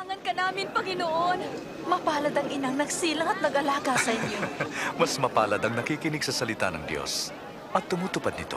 Kailangan ka namin, Panginoon. Mapalad ang inang nagsilang at nag-alaga sa inyo. Mas mapalad ang nakikinig sa salita ng Diyos at tumutupad nito.